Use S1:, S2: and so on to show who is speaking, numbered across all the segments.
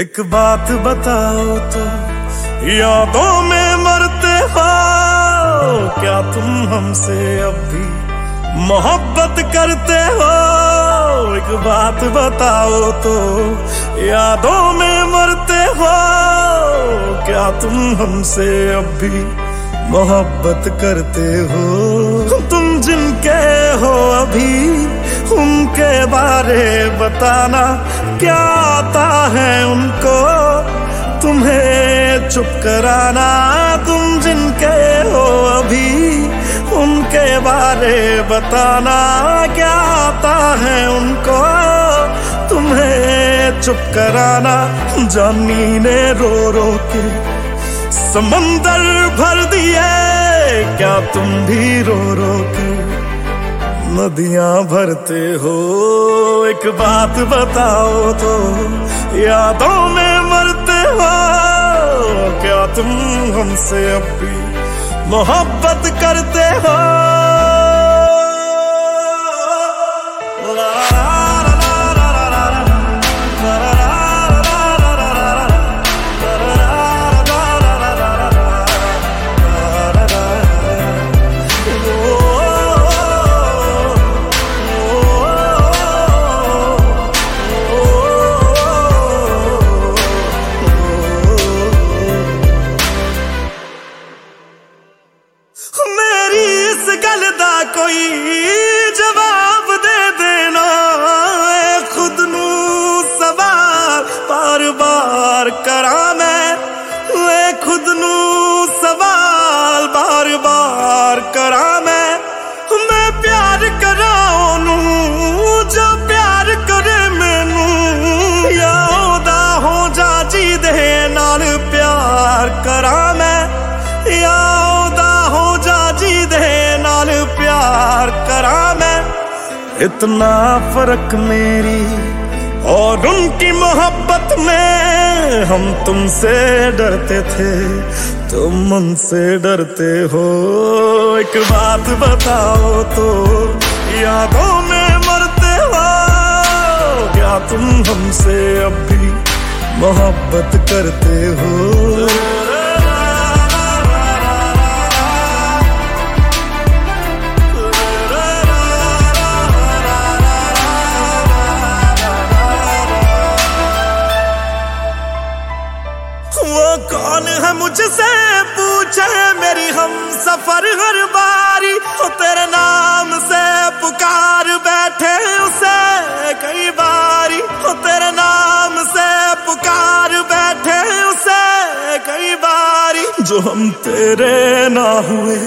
S1: एक बात बताओ तो यादों में मरते हो। क्या तुम हमसे अब भी मोहब्बत करते हो? एक बात बताओ तो यादों में मरते हो। क्या तुम हमसे अब भी मोहब्बत करते हो? तुम जिनके हो अभी उनके बारे बताना क्या आता है उनको? तुम्हें चुप कराना, तुम जिनके हो अभी, उनके बारे बताना क्या आता है उनको? तुम्हें चुप कराना, जानी ने रो रो के समंदर भर दिए, क्या तुम भी रो रो के? नदियाँ भरते हो। एक बात बताओ तो यादों में मरते हो। क्या तुम हमसे अब भी मोहब्बत करते हो? मेरी इतना फ़र्क मेरी और उनकी मोहब्बत में हम तुमसे डरते थे, तुम उनसे डरते हो। एक बात बताओ तो यादों में मरते हो, क्या तुम हमसे अब भी मोहब्बत करते हो? मुझसे पूछे मेरी हम सफ़र हर बारी। वो तेरे नाम से पुकार बैठे उसे कई बारी। वो तेरे नाम से पुकार बैठे उसे कई बारी। जो हम तेरे ना हुए,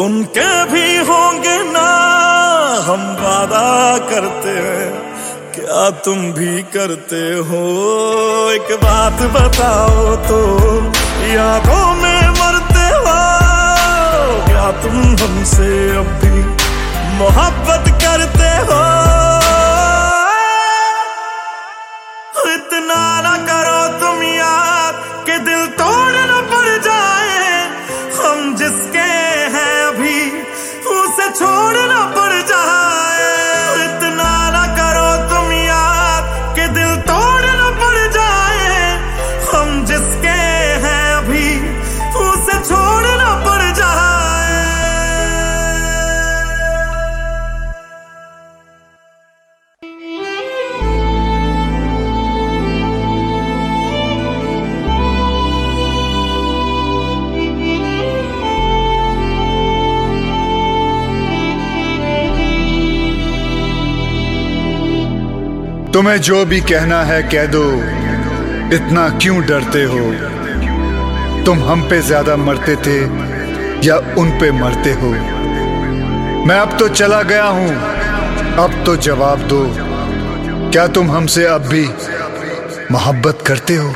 S1: उनके भी होंगे ना। हम वादा करते हैं, क्या तुम भी करते हो? एक बात बताओ तो। यादों में
S2: तुम्हें जो भी कहना है कह दो। इतना क्यों डरते हो? तुम हम पे ज़्यादा मरते थे या उन पे मरते हो? मैं अब तो चला गया हूँ। अब तो जवाब दो। क्या तुम हमसे अब भी मोहब्बत करते हो?